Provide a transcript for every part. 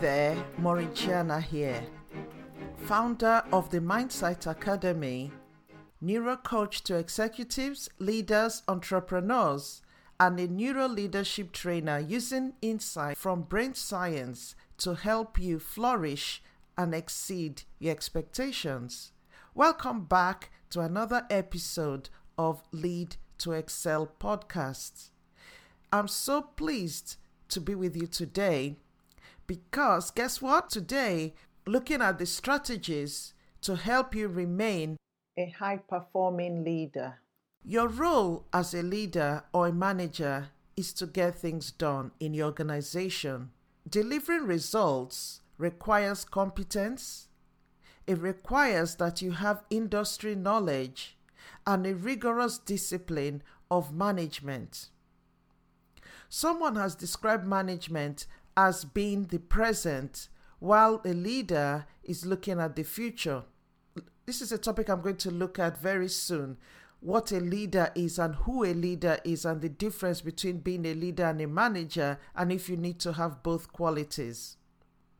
there, Maureen Chiana here, founder of the Mindsight Academy, neuro coach to executives, leaders, entrepreneurs, and a neuro leadership trainer using insight from brain science to help you flourish and exceed your expectations. Welcome back to another episode of Lead to Excel podcast. I'm so pleased to be with you today because guess what? Today, looking at the strategies to help you remain a high performing leader. Your role as a leader or a manager is to get things done in your organization. Delivering results requires competence, it requires that you have industry knowledge and a rigorous discipline of management. Someone has described management as being the present, while a leader is looking at the future. This is a topic I'm going to look at very soon. What a leader is and who a leader is, and the difference between being a leader and a manager, and if you need to have both qualities.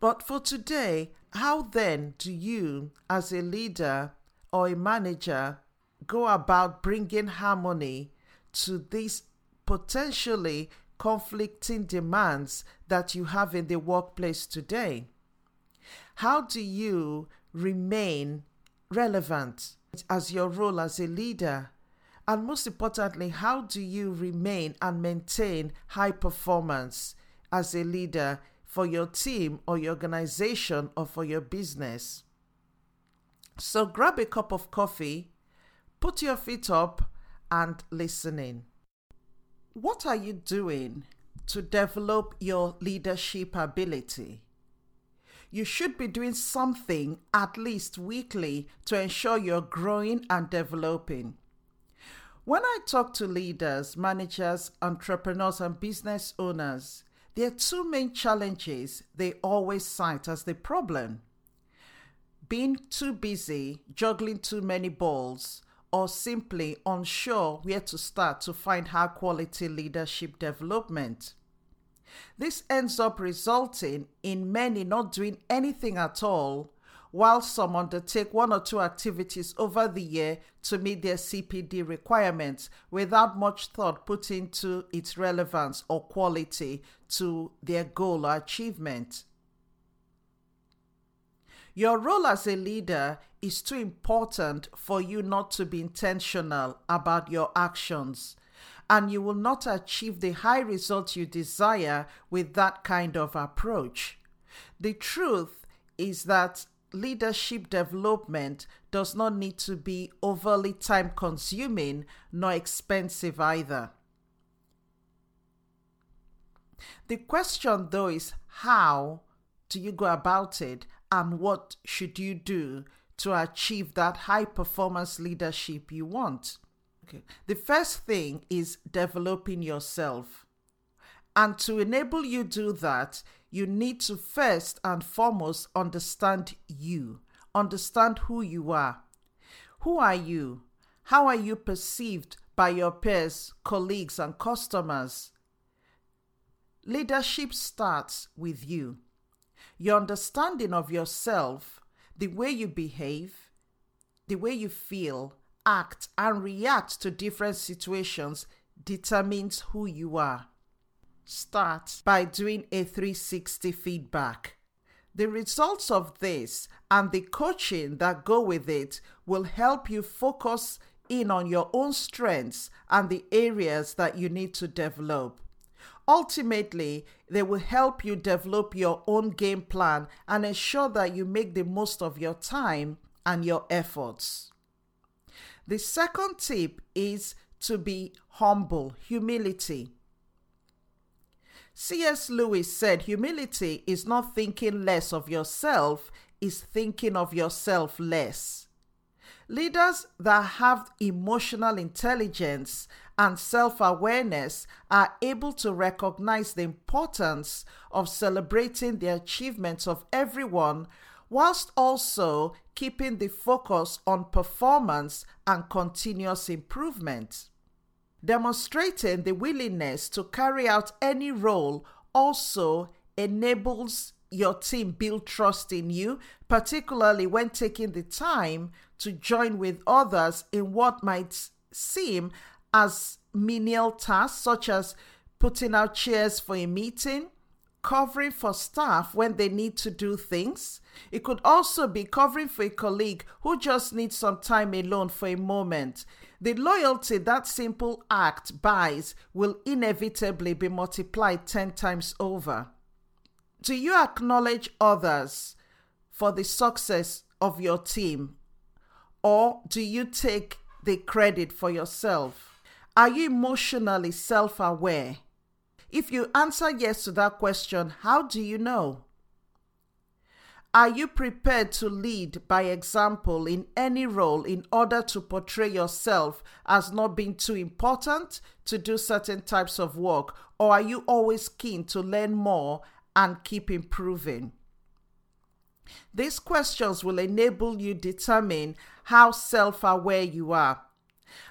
But for today, how then do you, as a leader or a manager, go about bringing harmony to these potentially conflicting demands that you have in the workplace today? How do you remain relevant as your role as a leader? And most importantly, how do you remain and maintain high performance as a leader for your team or your organization or for your business? So grab a cup of coffee, put your feet up, and listen in. What are you doing to develop your leadership ability? You should be doing something at least weekly to ensure you're growing and developing. When I talk to leaders, managers, entrepreneurs, and business owners, there are two main challenges they always cite as the problem being too busy, juggling too many balls, or simply unsure where to start to find high quality leadership development. This ends up resulting in many not doing anything at all, while some undertake one or two activities over the year to meet their CPD requirements without much thought put into its relevance or quality to their goal or achievement. Your role as a leader is too important for you not to be intentional about your actions, and you will not achieve the high results you desire with that kind of approach. The truth is that leadership development does not need to be overly time consuming nor expensive either. The question, though, is how do you go about it and what should you do to achieve that high performance leadership you want? Okay. The first thing is developing yourself. And to enable you do that, you need to first and foremost understand you. Understand who you are. Who are you? How are you perceived by your peers, colleagues, and customers? Leadership starts with you. Your understanding of yourself, the way you behave, the way you feel, act, and react to different situations determines who you are. Start by doing a 360 feedback. The results of this and the coaching that go with it will help you focus in on your own strengths and the areas that you need to develop. Ultimately, they will help you develop your own game plan and ensure that you make the most of your time and your efforts. The second tip is to be humble, humility. C.S. Lewis said humility is not thinking less of yourself, is thinking of yourself less. Leaders that have emotional intelligence and self awareness are able to recognize the importance of celebrating the achievements of everyone whilst also keeping the focus on performance and continuous improvement. Demonstrating the willingness to carry out any role also enables your team build trust in you, particularly when taking the time to join with others in what might seem as menial tasks, such as putting out chairs for a meeting, covering for staff when they need to do things. It could also be covering for a colleague who just needs some time alone for a moment. The loyalty that simple act buys will inevitably be multiplied 10 times over. Do you acknowledge others for the success of your team? Or do you take the credit for yourself? Are you emotionally self aware? If you answer yes to that question, how do you know? Are you prepared to lead by example in any role in order to portray yourself as not being too important to do certain types of work? Or are you always keen to learn more and keep improving? These questions will enable you determine how self-aware you are.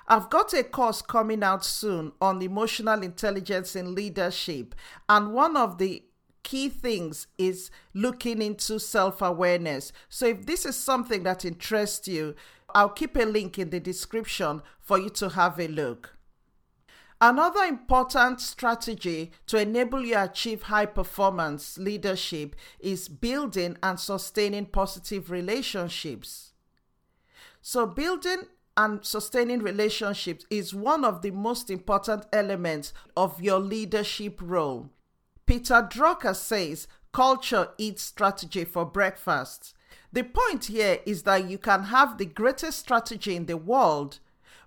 I've got a course coming out soon on emotional intelligence in leadership, and one of the key things is looking into self awareness. So, if this is something that interests you, I'll keep a link in the description for you to have a look. Another important strategy to enable you achieve high performance leadership is building and sustaining positive relationships. So, building and sustaining relationships is one of the most important elements of your leadership role. Peter Drucker says culture eats strategy for breakfast. The point here is that you can have the greatest strategy in the world,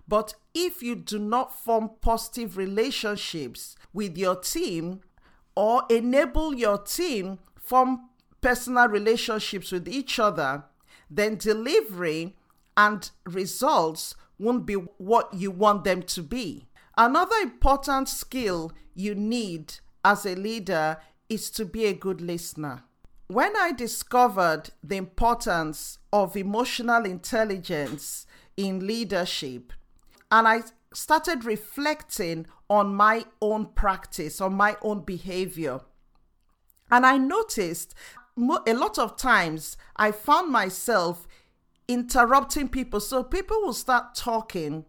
but if you do not form positive relationships with your team or enable your team form personal relationships with each other, then delivery and results won't be what you want them to be. Another important skill you need as a leader is to be a good listener. When I discovered the importance of emotional intelligence in leadership, and I started reflecting on my own practice, on my own behavior, and I noticed a lot of times I found myself interrupting people. So people will start talking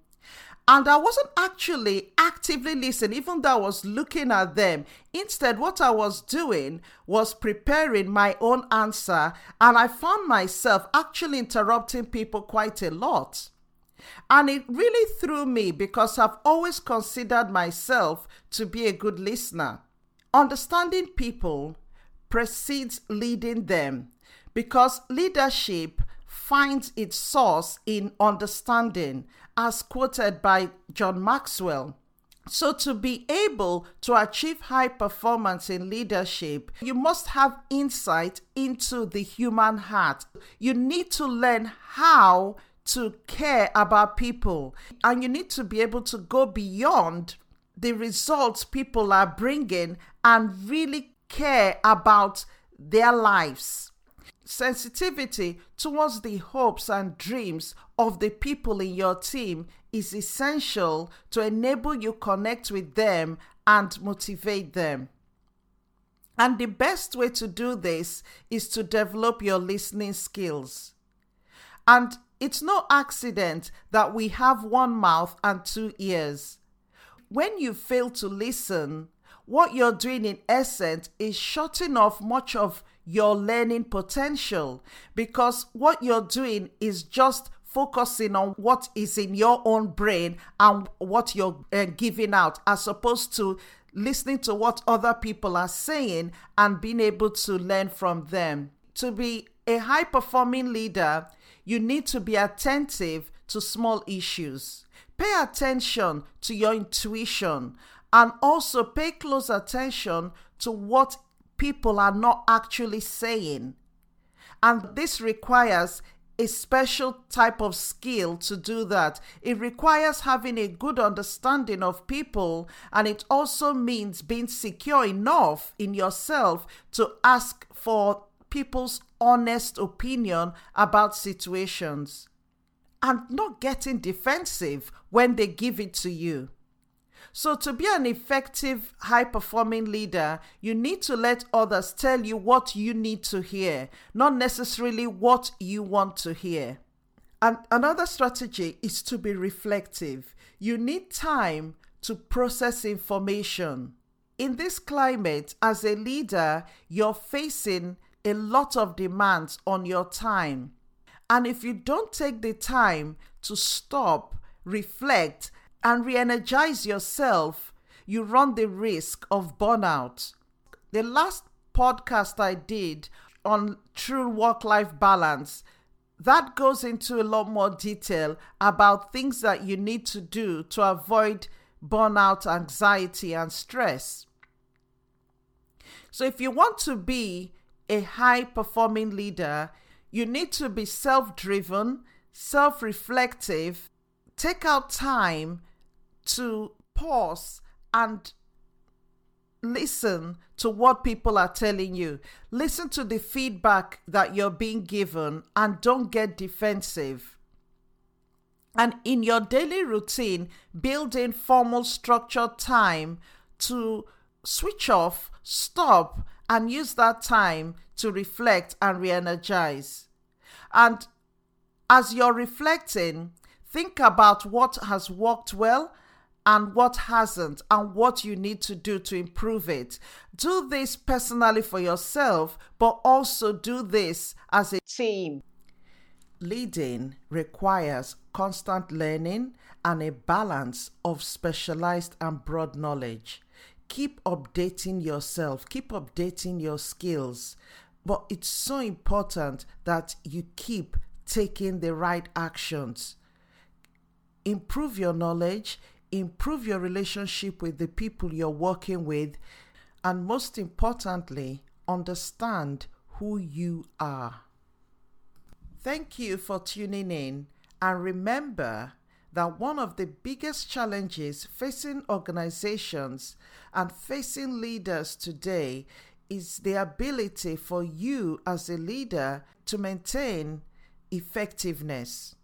and I wasn't actually actively listening, even though I was looking at them. Instead, what I was doing was preparing my own answer, and I found myself actually interrupting people quite a lot. And it really threw me because I've always considered myself to be a good listener. Understanding people precedes leading them because leadership finds its source in understanding, as quoted by John Maxwell. So, to be able to achieve high performance in leadership, you must have insight into the human heart. You need to learn how to care about people, and you need to be able to go beyond the results people are bringing and really care about their lives sensitivity towards the hopes and dreams of the people in your team is essential to enable you connect with them and motivate them. And the best way to do this is to develop your listening skills. And it's no accident that we have one mouth and two ears. When you fail to listen, what you're doing in essence is shutting off much of your learning potential because what you're doing is just focusing on what is in your own brain and what you're uh, giving out as opposed to listening to what other people are saying and being able to learn from them. To be a high performing leader, you need to be attentive to small issues. Pay attention to your intuition and also pay close attention to what people are not actually saying. And this requires a special type of skill to do that. It requires having a good understanding of people, and it also means being secure enough in yourself to ask for people's honest opinion about situations and not getting defensive when they give it to you. So, to be an effective, high performing leader, you need to let others tell you what you need to hear, not necessarily what you want to hear. And another strategy is to be reflective. You need time to process information. In this climate, as a leader, you're facing a lot of demands on your time. And if you don't take the time to stop, reflect, and re energize yourself, you run the risk of burnout. The last podcast I did on true work life balance that goes into a lot more detail about things that you need to do to avoid burnout, anxiety, and stress. So, if you want to be a high performing leader, you need to be self driven, self reflective, take out time to pause and listen to what people are telling you. Listen to the feedback that you're being given and don't get defensive. And in your daily routine, build in formal structured time to switch off, stop, and use that time to reflect and re energize. And as you're reflecting, think about what has worked well and what hasn't and what you need to do to improve it. Do this personally for yourself, but also do this as a team. Leading requires constant learning and a balance of specialized and broad knowledge. Keep updating yourself, keep updating your skills. But it's so important that you keep taking the right actions. Improve your knowledge, improve your relationship with the people you're working with, and most importantly, understand who you are. Thank you for tuning in, and remember that one of the biggest challenges facing organizations and facing leaders today is the ability for you as a leader to maintain effectiveness.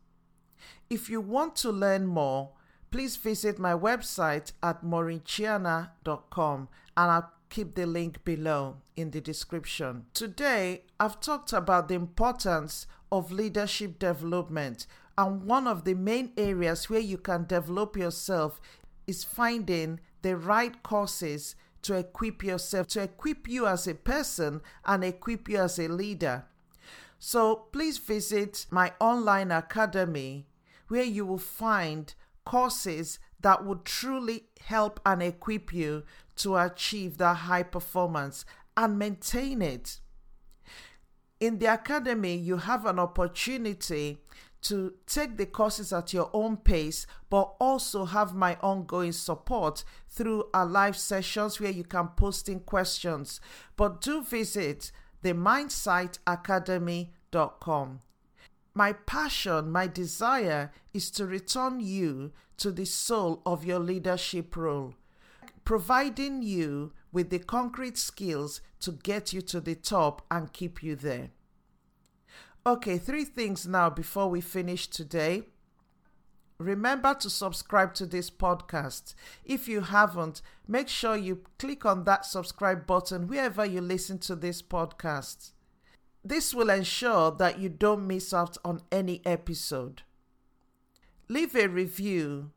If you want to learn more, please visit my website at maureenchiana.com and I'll keep the link below in the description. Today, I've talked about the importance of leadership development, and one of the main areas where you can develop yourself is finding the right courses to equip yourself, to equip you as a person and equip you as a leader. So please visit my online academy where you will find courses that would truly help and equip you to achieve that high performance and maintain it. In the academy, you have an opportunity to take the courses at your own pace, but also have my ongoing support through our live sessions where you can post in questions. But do visit the mindsightacademy.com. My passion, my desire is to return you to the soul of your leadership role, providing you with the concrete skills to get you to the top and keep you there. Okay, three things now before we finish today. Remember to subscribe to this podcast. If you haven't, make sure you click on that subscribe button wherever you listen to this podcast. This will ensure that you don't miss out on any episode. Leave a review.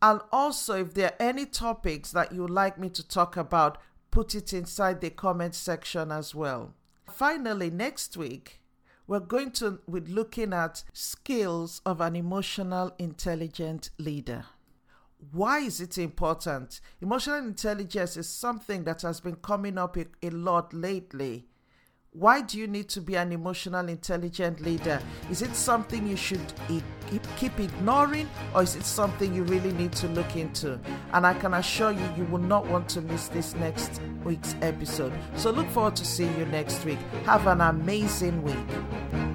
And also, if there are any topics that you would like me to talk about, put it inside the comment section as well. Finally, next week, we're going to be looking at skills of an emotional intelligent leader. Why is it important? Emotional intelligence is something that has been coming up a, a lot lately why do you need to be an emotional intelligent leader? Is it something you should keep ignoring or is it something you really need to look into? And I can assure you, you will not want to miss this next week's episode. So look forward to seeing you next week. Have an amazing week.